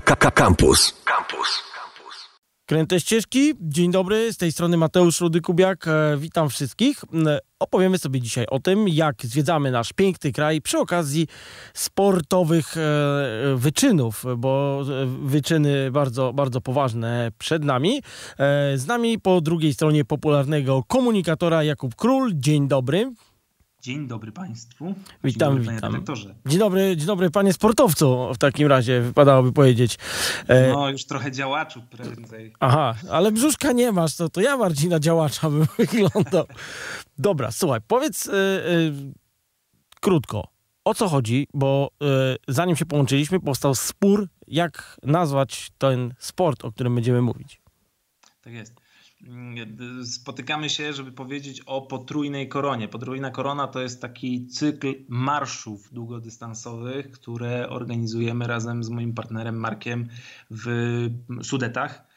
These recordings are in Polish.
Campus. Campus. Kręte ścieżki, dzień dobry, z tej strony Mateusz Rudy-Kubiak, e, witam wszystkich. E, Opowiemy sobie dzisiaj o tym, jak zwiedzamy nasz piękny kraj przy okazji sportowych e, wyczynów, bo wyczyny bardzo, bardzo poważne przed nami. Z nami po drugiej stronie popularnego komunikatora Jakub Król, dzień dobry. Dzień dobry Państwu. Witam, dzień dobry, witam. Redaktorze. Dzień dobry, dzień dobry Panie sportowcu, w takim razie wypadałoby powiedzieć. E... No, już trochę działaczu prędzej. Aha, ale brzuszka nie masz, to, to ja bardziej na działacza bym wyglądał. Dobra, słuchaj, powiedz yy, yy, krótko, o co chodzi, bo yy, zanim się połączyliśmy, powstał spór, jak nazwać ten sport, o którym będziemy mówić. Tak jest. Mm, spotykamy się, żeby powiedzieć o potrójnej koronie. Potrójna korona to jest taki cykl marszów długodystansowych, które organizujemy razem z moim partnerem Markiem w Sudetach.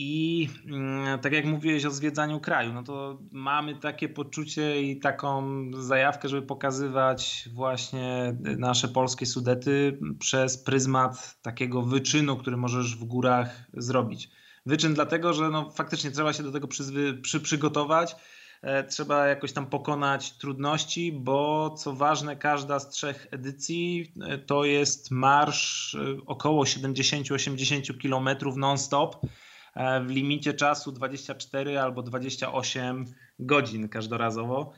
I mm, tak jak mówiłeś o zwiedzaniu kraju, no to mamy takie poczucie i taką zajawkę, żeby pokazywać właśnie nasze polskie Sudety przez pryzmat takiego wyczynu, który możesz w górach zrobić. Wyczyn dlatego, że no, faktycznie trzeba się do tego przyzwy, przy, przygotować. E, trzeba jakoś tam pokonać trudności, bo co ważne, każda z trzech edycji e, to jest marsz e, około 70-80 km non-stop w limicie czasu 24 albo 28 godzin każdorazowo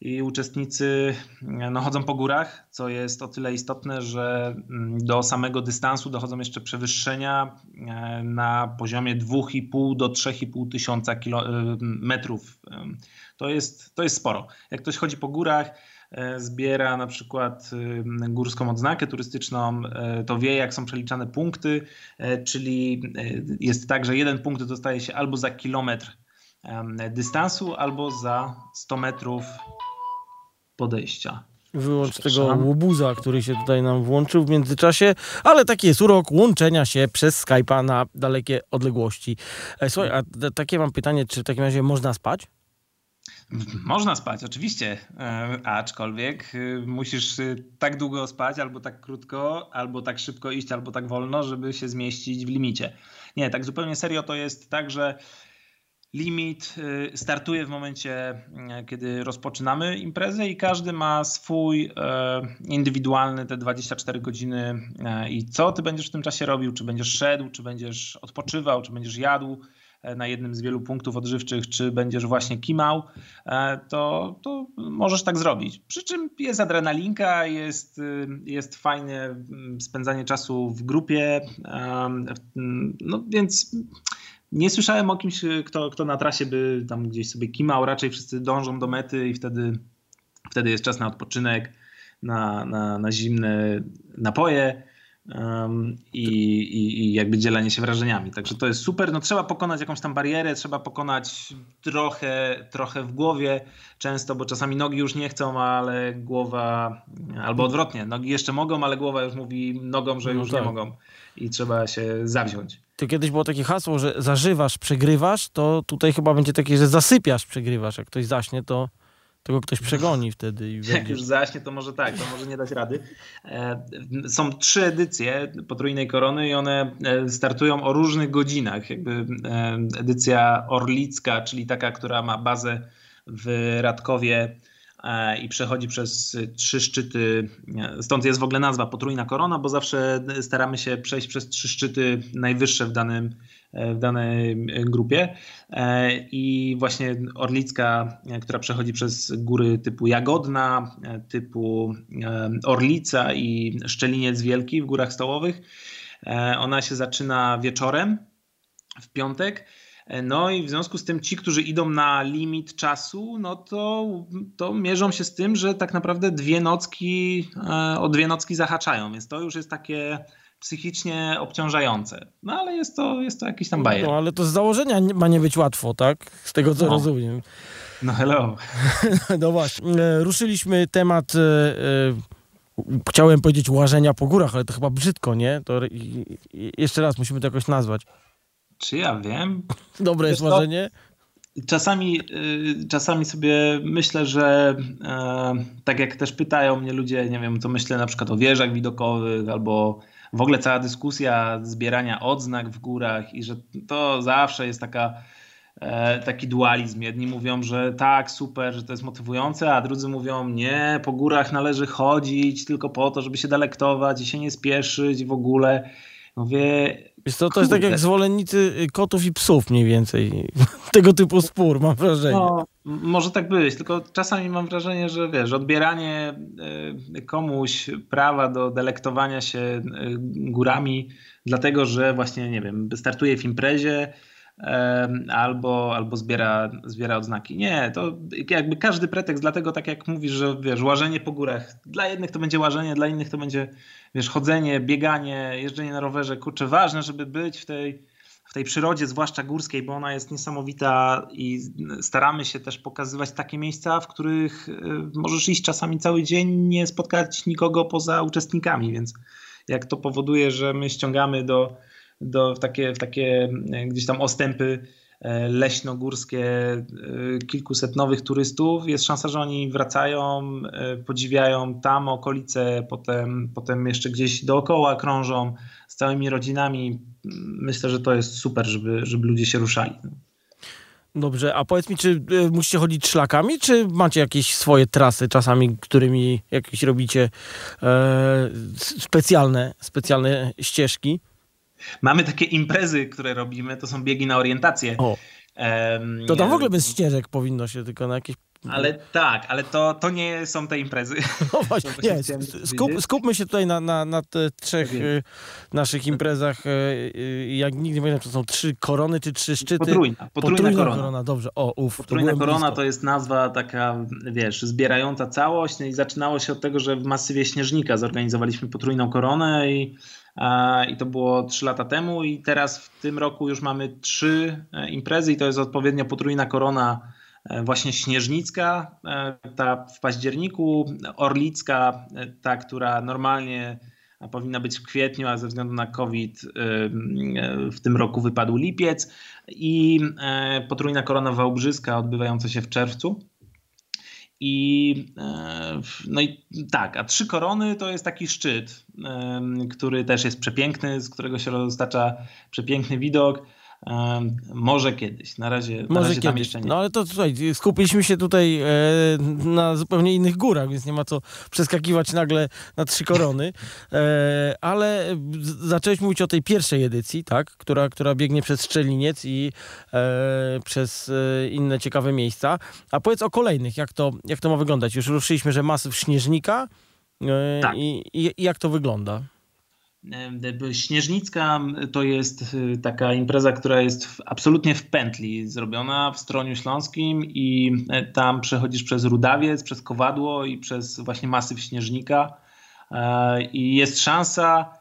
i uczestnicy no, chodzą po górach, co jest o tyle istotne, że mm, do samego dystansu dochodzą jeszcze przewyższenia e, na poziomie 2,5 do 3,5 tysiąca e, metrów. To jest, to jest sporo. Jak ktoś chodzi po górach, e, zbiera na przykład górską odznakę turystyczną, to wie jak są przeliczane punkty, czyli jest tak, że jeden punkt dostaje się albo za kilometr dystansu, albo za 100 metrów podejścia. Wyłącz tego łobuza, który się tutaj nam włączył w międzyczasie, ale taki jest urok łączenia się przez Skype'a na dalekie odległości. E, słuchaj, a takie mam pytanie, czy w takim razie można spać? Można spać, oczywiście, e, aczkolwiek y, musisz tak długo spać, albo tak krótko, albo tak szybko iść, albo tak wolno, żeby się zmieścić w limicie. Nie, tak zupełnie serio to jest tak, że limit y, startuje w momencie, y, kiedy rozpoczynamy imprezę i każdy ma swój y, indywidualny te 24 godziny i co ty będziesz w tym czasie robił, czy będziesz szedł, czy będziesz odpoczywał, czy będziesz jadł na jednym z wielu punktów odżywczych, czy będziesz właśnie kimał, to, to możesz tak zrobić. Przy czym jest adrenalinka, jest, jest fajne mm, spędzanie czasu w grupie, no więc nie słyszałem o kimś, kto, kto na trasie by tam gdzieś sobie kimał. Raczej wszyscy dążą do mety i wtedy, wtedy jest czas na odpoczynek, na, na, na zimne napoje. Um, i, i, i, jakby dzielenie się wrażeniami. Także to jest super. No, trzeba pokonać jakąś tam barierę, trzeba pokonać trochę, trochę w głowie często, bo czasami nogi już nie chcą, ale głowa, albo odwrotnie, nogi jeszcze mogą, ale głowa już mówi nogom, że no już tak. nie mogą i trzeba się zawziąć. To kiedyś było takie hasło, że zażywasz, przegrywasz, to tutaj chyba będzie takie, że zasypiasz, przegrywasz. Jak ktoś zaśnie, to tego ktoś przegoni wtedy. I Jak już zaśnie, to może tak, to może nie dać rady. E, są trzy edycje potrójnej korony i one e, startują o różnych godzinach. Jakby e, edycja orlicka, czyli taka, która ma bazę w Radkowie i przechodzi przez trzy szczyty. Stąd jest w ogóle nazwa potrójna korona, bo zawsze staramy się przejść przez trzy szczyty najwyższe w danym, w danej grupie. I właśnie Orlicka, która przechodzi przez góry typu Jagodna, typu Orlica i Szczeliniec Wielki w górach stołowych. Ona się zaczyna wieczorem w piątek no i w związku z tym ci, którzy idą na limit czasu, no to, to mierzą się z tym, że tak naprawdę dwie nocki, e, o dwie nocki zahaczają, więc to już jest takie psychicznie obciążające. No ale jest to, jest to jakiś tam bajer. No ale to z założenia ma nie być łatwo, tak? Z tego co no. rozumiem. No hello. no właśnie. E, ruszyliśmy temat... E, chciałem powiedzieć łażenia po górach, ale to chyba brzydko, nie? To jeszcze raz musimy to jakoś nazwać. Czy ja wiem? Dobre jest marzenie. Czasami, y, czasami sobie myślę, że e, tak jak też pytają mnie ludzie, nie wiem, co myślę na przykład o wieżach widokowych albo w ogóle cała dyskusja zbierania odznak w górach i że to zawsze jest taka e, taki dualizm. Jedni mówią, że tak, super, że to jest motywujące, a drudzy mówią, nie, po górach należy chodzić tylko po to, żeby się delektować i się nie spieszyć w ogóle. Mówię, Wiesz to, to jest tak jak zwolennicy y, kotów i psów mniej więcej. Tego typu spór, mam wrażenie. No, może tak być, tylko czasami mam wrażenie, że wiesz, odbieranie y, komuś prawa do delektowania się y, górami, dlatego że właśnie, nie wiem, startuje w imprezie, albo, albo zbiera, zbiera odznaki. Nie, to jakby każdy pretekst, dlatego tak jak mówisz, że wiesz, łażenie po górach, dla jednych to będzie łażenie, dla innych to będzie wiesz, chodzenie, bieganie, jeżdżenie na rowerze, kurczę, ważne, żeby być w tej, w tej przyrodzie, zwłaszcza górskiej, bo ona jest niesamowita i staramy się też pokazywać takie miejsca, w których y, możesz iść czasami cały dzień, nie spotkać nikogo poza uczestnikami, więc jak to powoduje, że my ściągamy do do, w, takie, w takie e, gdzieś tam ostępy e, leśnogórskie e, kilkuset nowych turystów. Jest szansa, że oni wracają, podziwiają tam okolice, potem, potem jeszcze gdzieś dookoła krążą z całymi rodzinami. Myślę, że to jest super, żeby, żeby ludzie się ruszali. Dobrze, a powiedz mi, czy musicie chodzić szlakami, czy macie jakieś swoje trasy czasami, którymi jakieś robicie e, specjalne, specjalne ścieżki? Mamy takie imprezy, które robimy, to są biegi na orientację. O. Um, to tam w ogóle bez ścieżek powinno się tylko na jakieś ale tak, ale to, to nie są te imprezy. No właśnie, nie, skup, skupmy się tutaj na, na, na trzech y, naszych imprezach. Y, y, jak nigdy nie pamiętam, to są trzy korony czy trzy szczyty. Potrójna, potrójna, potrójna korona. korona. Dobrze, o, uf. Potrójna to korona blisko. to jest nazwa taka, wiesz, zbierająca całość. No i zaczynało się od tego, że w masywie Śnieżnika zorganizowaliśmy potrójną koronę i i to było 3 lata temu i teraz w tym roku już mamy trzy e, imprezy i to jest odpowiednio potrójna korona e, właśnie Śnieżnicka, e, ta w październiku, Orlicka, ta, która normalnie powinna być w kwietniu, a ze względu na COVID w tym roku wypadł lipiec i potrójna korona Wałbrzyska odbywająca się w czerwcu. I, e, no i tak, a trzy korony to jest taki szczyt, który też jest przepiękny, z którego się roztacza przepiękny widok. Może kiedyś, na razie, na Może razie kiedyś. jeszcze nie. No ale to słuchaj, skupiliśmy się tutaj e, na zupełnie innych górach, więc nie ma co przeskakiwać nagle na trzy korony. E, ale zacząłeś mówić o tej pierwszej edycji, tak, która, która biegnie przez Szczeliniec i e, przez e, inne ciekawe miejsca. A powiedz o kolejnych, jak to, jak to ma wyglądać? Już ruszyliśmy, że masyw Śnieżnika. E, tak. i, i jak to wygląda? Śnieżnicka to jest y, taka impreza, która jest absolutnie w pętli zrobiona w Stroniu Śląskim i e, tam przechodzisz przez Rudawiec, przez Kowadło i przez właśnie masyw Śnieżnika e, i jest szansa,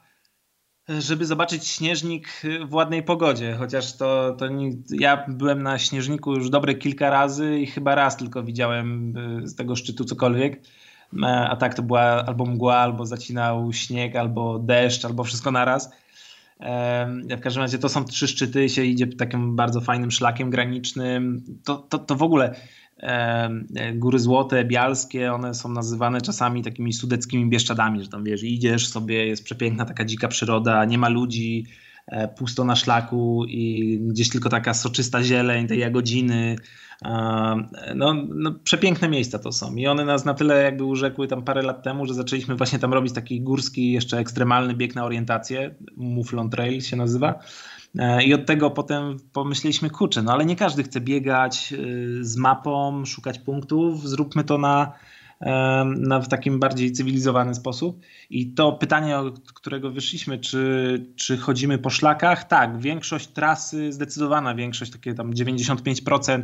żeby zobaczyć śnieżnik w ładnej pogodzie, chociaż to, to nie, ja byłem na śnieżniku już dobre kilka razy i chyba raz tylko widziałem z tego szczytu cokolwiek. E, a tak to była albo mgła, albo zacinał śnieg, albo deszcz, albo wszystko naraz. W każdym razie to są trzy szczyty, się idzie takim bardzo fajnym szlakiem granicznym. To, to, to w ogóle góry złote, bialskie, one są nazywane czasami takimi sudeckimi Bieszczadami, że tam wiesz, idziesz sobie, jest przepiękna taka dzika przyroda, nie ma ludzi, e, pusto na szlaku i gdzieś tylko taka soczysta zieleń, te jagodziny, no, no, przepiękne miejsca to są. I one nas na tyle jakby urzekły tam parę lat temu, że zaczęliśmy właśnie tam robić taki górski, jeszcze ekstremalny bieg na orientację, Muflon Trail się nazywa. E, I od tego potem pomyśleliśmy, kurczę, no ale nie każdy chce biegać y, z mapą, szukać punktów, zróbmy to na, na w takim bardziej cywilizowany sposób. I to pytanie, od którego wyszliśmy, czy, czy chodzimy po szlakach? Tak, większość trasy, zdecydowana większość, takie tam 95%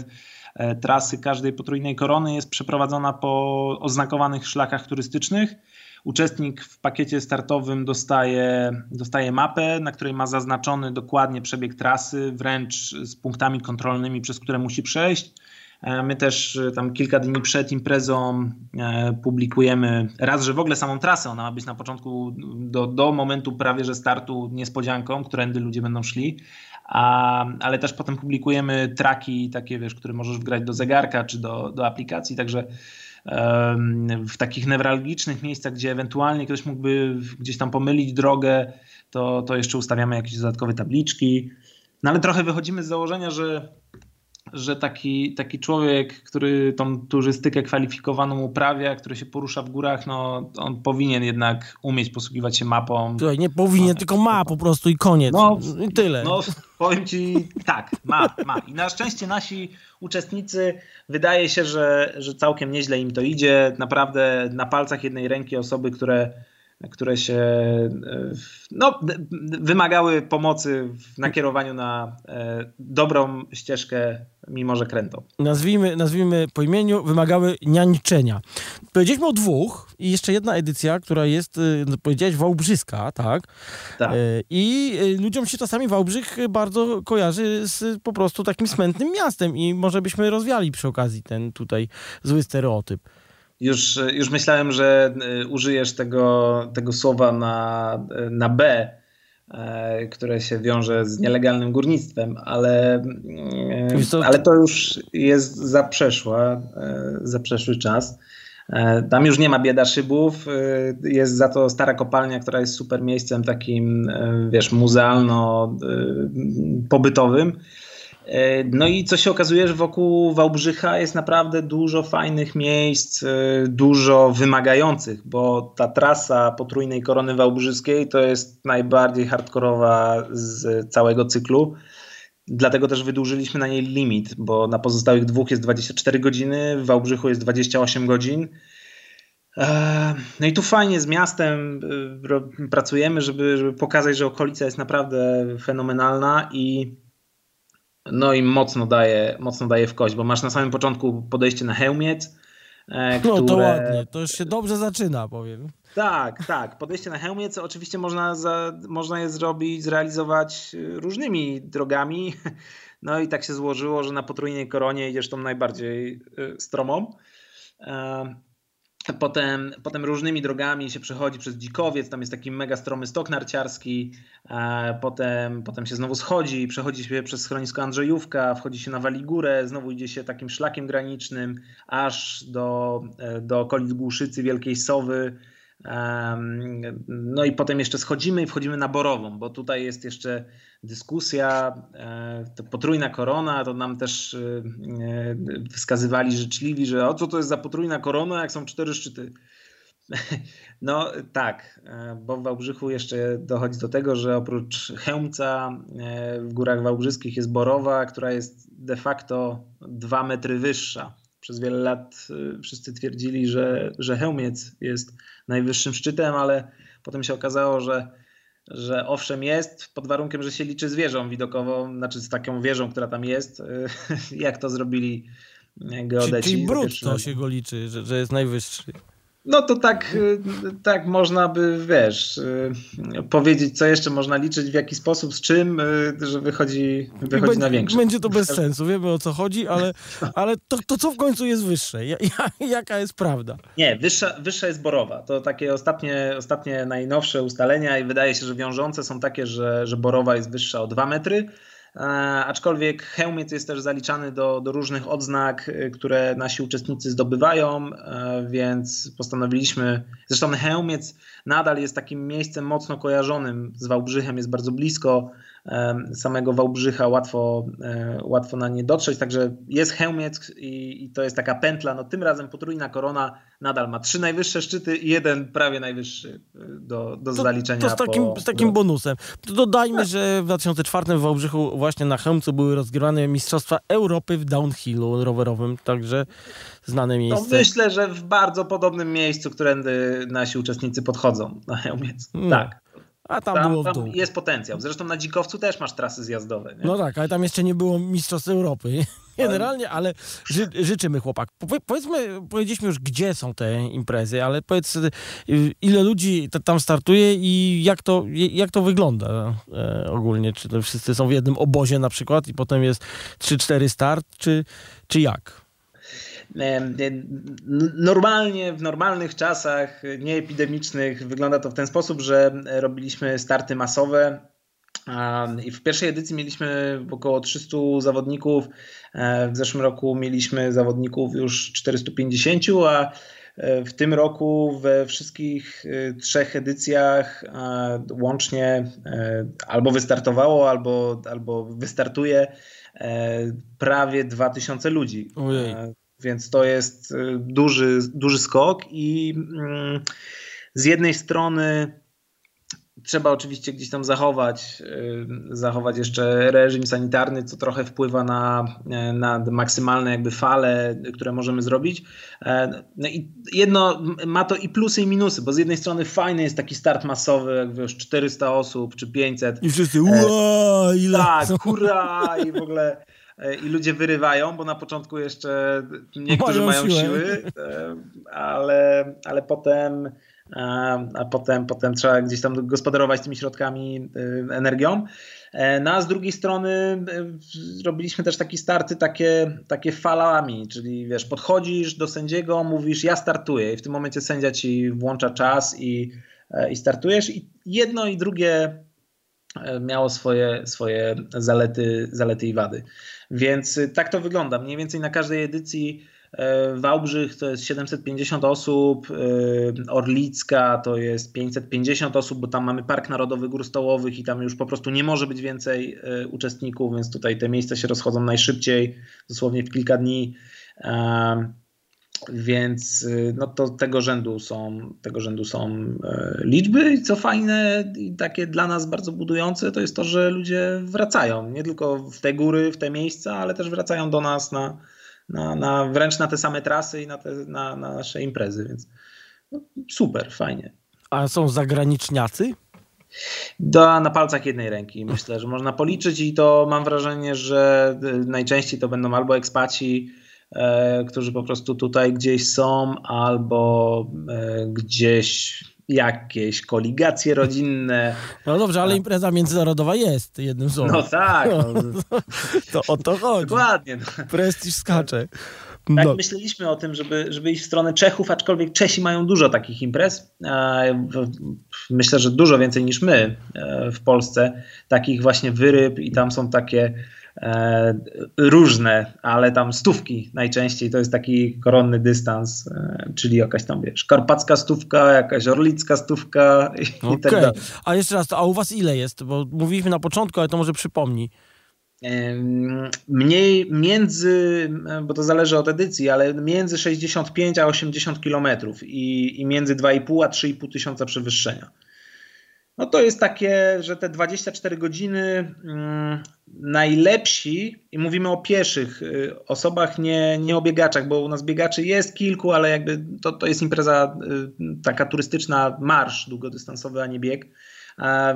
E, trasy każdej potrójnej korony jest przeprowadzona po oznakowanych szlakach turystycznych. Uczestnik w pakiecie startowym dostaje, dostaje mapę, na której ma zaznaczony dokładnie przebieg trasy, wręcz z punktami kontrolnymi, przez które musi przejść. E, my też e, tam kilka dni przed imprezą publikujemy raz, że w ogóle samą trasę, ona ma być na początku do, do momentu prawie że startu niespodzianką, którędy ludzie będą szli, a, ale też potem publikujemy traki takie, wiesz, które możesz wgrać do zegarka czy do, do aplikacji, także w takich newralgicznych miejscach, gdzie ewentualnie ktoś mógłby gdzieś tam pomylić drogę, to, to jeszcze ustawiamy jakieś dodatkowe tabliczki. No ale trochę wychodzimy z założenia, że że taki, taki człowiek, który tą turystykę kwalifikowaną uprawia, który się porusza w górach, no on powinien jednak umieć posługiwać się mapą. Tutaj nie powinien, no, tylko ma po prostu i koniec. No, I tyle. No powiem ci tak, ma, ma. I na szczęście nasi uczestnicy wydaje się, że, że całkiem nieźle im to idzie. Naprawdę na palcach jednej ręki osoby, które które się e, no, wymagały pomocy w nakierowaniu na e, dobrą ścieżkę, mimo że krętą. Nazwijmy, nazwijmy po imieniu, wymagały niańczenia. Powiedzieliśmy o dwóch i jeszcze jedna edycja, która jest, e, no, powiedziałeś, Wałbrzyska, tak? tak? I ludziom się czasami Wałbrzych bardzo kojarzy z po prostu takim smętnym miastem i może byśmy rozwiali przy okazji ten tutaj zły stereotyp. Już, już myślałem, że y, użyjesz tego, tego słowa na, na B, e, które się wiąże z nielegalnym górnictwem, ale, y, ale to już jest zaprzeszła, e, zaprzeszły czas. E, tam już nie ma bieda szybów, jest za to stara kopalnia, która jest super miejscem takim, wiesz, muzealno-pobytowym. E, no i co się okazuje, że wokół Wałbrzycha jest naprawdę dużo fajnych miejsc, e, dużo wymagających, bo ta trasa potrójnej korony wałbrzyskiej to jest najbardziej hardkorowa z całego cyklu. Dlatego też wydłużyliśmy na niej limit, bo na pozostałych dwóch jest 24 godziny, w Wałbrzychu jest 28 godzin. E, no i tu fajnie z miastem pracujemy, żeby, żeby pokazać, że okolica jest naprawdę fenomenalna i no i mocno daje, mocno daje w kość, bo masz na samym początku podejście na Hełmiec. E, które... No to ładnie, to już się dobrze zaczyna, powiem. Tak, tak. Podejście na Hełmiec oczywiście można, za, można je zrobić, zrealizować różnymi drogami. No i tak się złożyło, że na potrójnej koronie idziesz tą najbardziej e, stromą. Potem, potem różnymi drogami się przechodzi przez Dzikowiec, tam jest taki mega stromy stok narciarski, potem, potem się znowu schodzi, przechodzi się przez schronisko Andrzejówka, wchodzi się na Waligórę, znowu idzie się takim szlakiem granicznym aż do, e, do okolic Głuszycy, Wielkiej Sowy, no i potem jeszcze schodzimy i wchodzimy na Borową, bo tutaj jest jeszcze dyskusja, e, to potrójna korona, to nam też e, wskazywali życzliwi, że o co to jest za potrójna korona, jak są cztery szczyty. No tak, e, bo w Wałbrzychu jeszcze dochodzi do tego, że oprócz Chełmca w górach wałbrzyskich jest Borowa, która jest de facto dwa metry wyższa przez wiele lat wszyscy twierdzili, że, że Chełmiec jest najwyższym szczytem, ale potem się okazało, że, że owszem jest, pod warunkiem, że się liczy z wieżą widokową, znaczy z taką wieżą, która tam jest, jak to zrobili geodeci. Czyli, czyli brud to się go liczy, że, że jest najwyższy. No to tak, y, tak można by, wiesz, y, powiedzieć, co jeszcze można liczyć, w jaki sposób, z czym, y, że wychodzi, wychodzi będzie, na większe. Będzie to bez sensu, wiemy o co chodzi, ale, ale to, to co w końcu jest wyższe? Jaka jest prawda? Nie, wyższa, wyższa jest Borowa. To takie ostatnie, ostatnie najnowsze ustalenia i wydaje się, że wiążące są takie, że, że Borowa jest wyższa o 2 metry, aczkolwiek hełmiec jest też zaliczany do, do różnych odznak, e, które nasi uczestnicy zdobywają, e, więc postanowiliśmy, zresztą hełmiec nadal jest takim miejscem mocno kojarzonym z Wałbrzychem, jest bardzo blisko samego Wałbrzycha, łatwo, łatwo na nie dotrzeć, także jest Chełmiec i, i, to jest taka pętla, no tym razem potrójna korona nadal ma trzy najwyższe szczyty i jeden prawie najwyższy do, do to, zaliczenia. To z takim, po, z takim bonusem. To dodajmy, tak. że w 2004 w Wałbrzychu właśnie na Chełmcu były rozgrywane Mistrzostwa Europy w downhillu rowerowym, także znane miejsce. No myślę, że w bardzo podobnym miejscu, którędy nasi uczestnicy podchodzą na Chełmiec. Hmm. Tak. A tam, tam było. Tam jest potencjał. Zresztą na Dzikowcu też masz trasy zjazdowe. Nie? No tak, ale tam jeszcze nie było Mistrzostw Europy generalnie, ale ży, życzymy chłopak. powiedzmy, powiedzieliśmy już, gdzie są te imprezy, ale powiedz, y, ile ludzi tam startuje i jak to, jak to wygląda e, ogólnie? Czy to wszyscy są w jednym obozie na przykład i potem jest 3-4 start, czy, czy jak? Normalnie, w normalnych czasach nieepidemicznych wygląda to w ten sposób, że robiliśmy starty masowe. I w pierwszej edycji mieliśmy około 300 zawodników. E, w zeszłym roku mieliśmy zawodników już 450, a w tym roku we wszystkich trzech edycjach łącznie albo wystartowało, albo, albo wystartuje prawie 2000 ludzi. Ojej. Więc to jest duży, duży skok i mm, z jednej strony Trzeba oczywiście gdzieś tam zachować, y, zachować jeszcze reżim sanitarny, co trochę wpływa na, na maksymalne jakby fale, które możemy zrobić. E, no i jedno ma to i plusy i minusy, bo z jednej strony fajny jest taki start masowy, jak wiesz, 400 osób czy 500. I wszyscy e, ua, ile? Tak, hurra i w ogóle e, i ludzie wyrywają, bo na początku jeszcze niektórzy mają, mają siły, siły ale, ale potem a potem, potem trzeba gdzieś tam gospodarować tymi środkami, y, energią. E, no a z drugiej strony robiliśmy też takie starty takie, takie falami, czyli wiesz, podchodzisz do sędziego, mówisz ja startuję i w tym momencie sędzia ci włącza czas i, e, i startujesz i jedno i drugie e, miało swoje, swoje zalety, zalety i wady. Więc tak to wygląda. Mniej więcej na każdej edycji E, Wałbrzych to jest 750 osób, e, Orlicka to jest 550 osób, bo tam mamy Park Narodowy Gór Stołowych i tam już po prostu nie może być więcej e, uczestników, więc tutaj te miejsca się rozchodzą najszybciej, dosłownie w kilka dni. Więc no to tego rzędu są, tego rzędu są liczby i co fajne i takie dla nas bardzo budujące, to jest to, że ludzie wracają, nie tylko w te góry, w te miejsca, ale też wracają do nas na, na, na, wręcz na te same trasy i na, te, na, na nasze imprezy, więc no, super, fajnie. A są zagraniczniacy? Do, na palcach jednej ręki myślę, że można policzyć i to mam wrażenie, że najczęściej to będą albo ekspaci, e, którzy po prostu tutaj gdzieś są, albo e, gdzieś jakieś koligacje rodzinne. No dobrze, ale impreza międzynarodowa jest jednym słowem. No tak. No. to o to chodzi. Dokładnie. No. Prestiż skacze. Tak no. myśleliśmy o tym, żeby, żeby iść w stronę Czechów, aczkolwiek Czesi mają dużo takich imprez. Myślę, że dużo więcej niż my e, w Polsce. Takich właśnie wyryb i tam są takie E, różne, ale tam stówki najczęściej to jest taki koronny dystans, e, czyli jakaś tam, wiesz, karpacka stówka, jakaś orlicka stówka i, okay. tak dalej. A jeszcze raz, a u was ile jest? Bo mówiliśmy na początku, ale to może przypomnij. Mniej między, bo to zależy od edycji, ale między 65 a 80 kilometrów i, i między 2,5 a 3,5 tysiąca przewyższenia. No to jest takie, że te 24 godziny mm, najlepsi, i mówimy o pieszych y, osobach, nie, nie o biegaczach, bo u nas biegaczy jest kilku, ale jakby to, to jest impreza y, taka turystyczna, marsz długodystansowy, a nie bieg.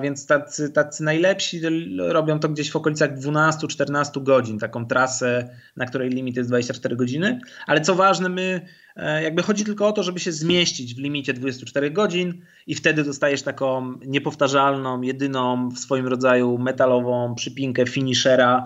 Więc tacy, tacy najlepsi robią to gdzieś w okolicach 12-14 godzin, taką trasę, na której limit jest 24 godziny. Ale co ważne, my e, jakby chodzi tylko o to, żeby się zmieścić w limicie 24 godzin i wtedy dostajesz taką niepowtarzalną, jedyną w swoim rodzaju metalową przypinkę finishera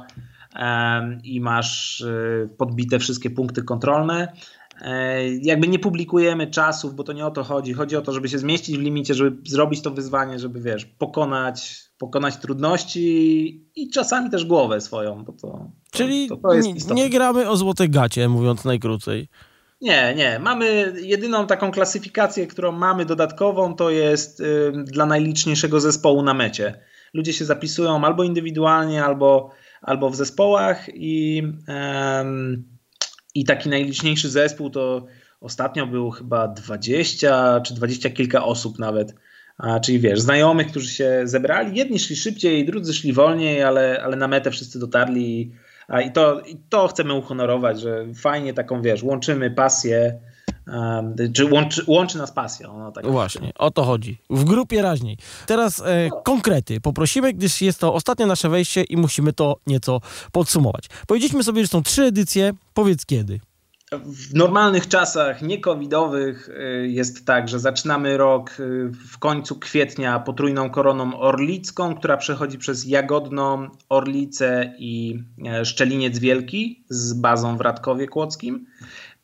i masz e, podbite wszystkie punkty kontrolne. E, jakby nie publikujemy czasów, bo to nie o to chodzi. Chodzi o to, żeby się zmieścić w limicie, żeby zrobić to wyzwanie, żeby wiesz, pokonać, pokonać trudności i czasami też głowę swoją. Bo to, Czyli to, to nie, nie gramy o złote gacie, mówiąc najkrócej. Nie, nie. Mamy jedyną taką klasyfikację, którą mamy dodatkową, to jest y, dla najliczniejszego zespołu na mecie. Ludzie się zapisują albo indywidualnie, albo, albo w zespołach i. Y, i taki najliczniejszy zespół to ostatnio był chyba 20 czy 20 kilka osób nawet. A, czyli wiesz, znajomych, którzy się zebrali. Jedni szli szybciej, drudzy szli wolniej, ale, ale na metę wszyscy dotarli. A, i, to, I to chcemy uhonorować, że fajnie taką wiesz, łączymy pasję czy łączy, łączy nas pasja. No, tak Właśnie, o to chodzi. W grupie raźniej. Teraz e, no. konkrety poprosimy, gdyż jest to ostatnie nasze wejście i musimy to nieco podsumować. Powiedzieliśmy sobie, że są trzy edycje. Powiedz kiedy. W normalnych czasach, niekowidowych, e, jest tak, że zaczynamy rok e, w końcu kwietnia potrójną koroną orlicką, która przechodzi przez Jagodną, Orlicę i e, Szczeliniec Wielki z bazą w Radkowie Kłodzkim.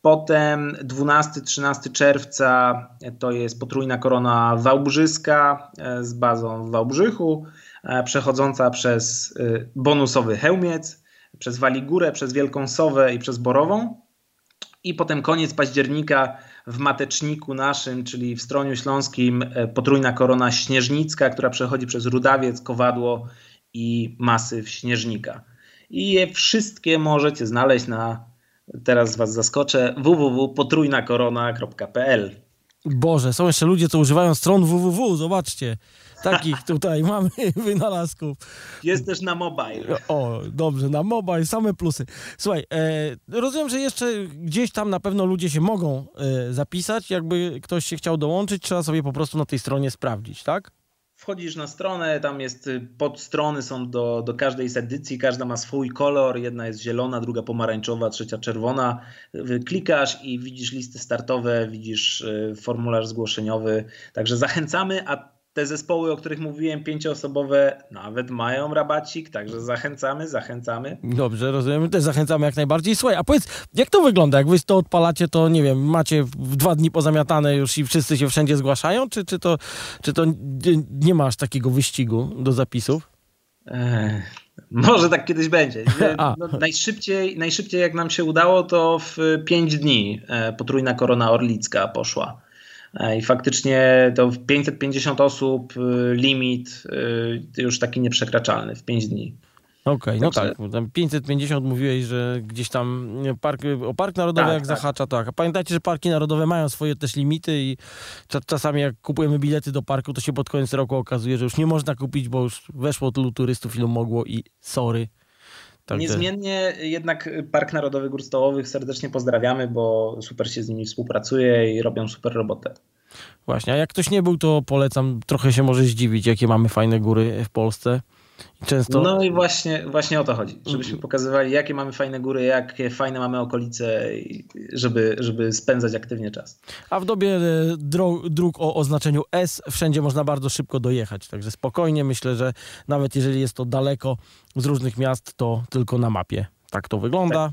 Potem 12-13 czerwca to jest potrójna korona wałbrzyska e, z bazą w Wałbrzychu, e, przechodząca przez e, bonusowy Hełmiec, przez Waligórę, przez Wielką Sowę i przez Borową. I potem koniec października w mateczniku naszym, czyli w Stroniu Śląskim, potrójna korona śnieżnicka, która przechodzi przez Rudawiec, Kowadło i masyw Śnieżnika. I je wszystkie możecie znaleźć na, teraz was zaskoczę, www.potrójnakorona.pl Boże, są jeszcze ludzie, co używają stron www, zobaczcie. Takich tutaj mamy wynalazków. Jest też na mobile. O, dobrze, na mobile, same plusy. Słuchaj, e, rozumiem, że jeszcze gdzieś tam na pewno ludzie się mogą e, zapisać. Jakby ktoś się chciał dołączyć, trzeba sobie po prostu na tej stronie sprawdzić, tak? Wchodzisz na stronę, tam jest y, podstrony są do, do każdej z edycji, każda ma swój kolor, jedna jest zielona, druga pomarańczowa, trzecia czerwona. Klikasz i widzisz listy startowe, widzisz y, formularz zgłoszeniowy. Także zachęcamy, a te zespoły, o których mówiłem, pięcioosobowe, nawet mają rabacik, także zachęcamy, zachęcamy. Dobrze, rozumiem, też zachęcamy jak najbardziej. Słuchaj, a powiedz, jak to wygląda? Jak wy to odpalacie, to nie wiem, macie w dwa dni pozamiatane już i wszyscy się wszędzie zgłaszają, czy, czy, to, czy to nie masz takiego wyścigu do zapisów? Ech, może tak kiedyś będzie. No, najszybciej, najszybciej jak nam się udało, to w pięć dni e, potrójna korona orlicka poszła. E, I faktycznie to 550 osób, y, limit y, już taki nieprzekraczalny w 5 dni. Okej, okay, no tak. Tam 550 mówiłeś, że gdzieś tam park, o Park Narodowy tak, jak tak. zahacza, tak. A pamiętajcie, że parki narodowe mają swoje też limity i czasami jak kupujemy bilety do parku, to się pod koniec roku okazuje, że już nie można kupić, bo już weszło tylu turystów, ilu mogło i sorry. Tak, Niezmiennie jednak Park Narodowy Gór Stołowych serdecznie pozdrawiamy, bo super się z nimi współpracuje i robią super robotę. Właśnie, a jak ktoś nie był, to polecam, trochę się może zdziwić, jakie mamy fajne góry w Polsce. Często... No i właśnie, właśnie o to chodzi, żebyśmy pokazywali, jakie mamy fajne góry, jakie fajne mamy okolice, żeby, żeby spędzać aktywnie czas. A w dobie e, dróg, dróg o oznaczeniu S wszędzie można bardzo szybko dojechać, także spokojnie myślę, że nawet jeżeli jest to daleko z różnych miast, to tylko na mapie. Tak to wygląda.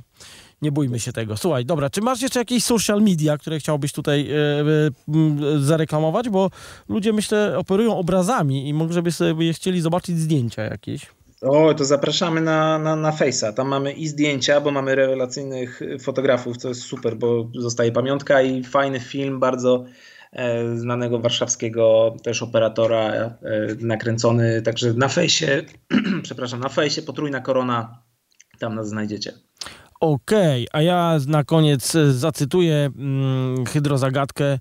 Nie bójmy się tego. Słuchaj, dobra, czy masz jeszcze jakieś social media, które chciałbyś tutaj e, e, zareklamować? Bo ludzie, myślę, operują obrazami i może by sobie chcieli zobaczyć zdjęcia jakieś. O, to zapraszamy na, na, na Face'a. Tam mamy i zdjęcia, bo mamy rewelacyjnych fotografów, co jest super, bo zostaje pamiątka i fajny film, bardzo e, znanego warszawskiego też operatora e, nakręcony. Także na fejsie, przepraszam, na fejsie potrójna korona, tam nas znajdziecie. Okej, okay, a ja na koniec e, zacytuję hmm, hydrozagadkę.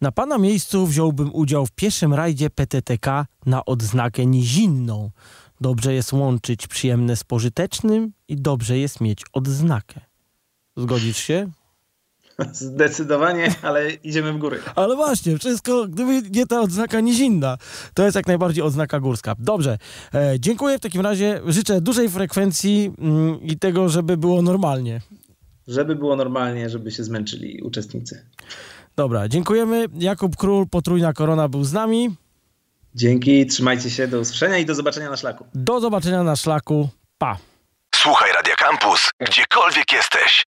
Na pana miejscu wziąłbym udział w pierwszym rajdzie PTTK na odznakę nizinną. Dobrze jest łączyć przyjemne z pożytecznym i dobrze jest mieć odznakę. Zgodzisz się? Zdecydowanie, ale idziemy w góry. Ale właśnie, wszystko, gdyby nie ta odznaka nizinna, to jest jak najbardziej odznaka górska. Dobrze, e, dziękuję w takim razie. Życzę dużej frekwencji mm, i tego, żeby było normalnie. Żeby było normalnie, żeby się zmęczyli uczestnicy. Dobra, dziękujemy. Jakub Król, Potrójna Korona był z nami. Dzięki, trzymajcie się, do usłyszenia i do zobaczenia na szlaku. Do zobaczenia na szlaku. Pa. Słuchaj Radio Campus, gdziekolwiek jesteś.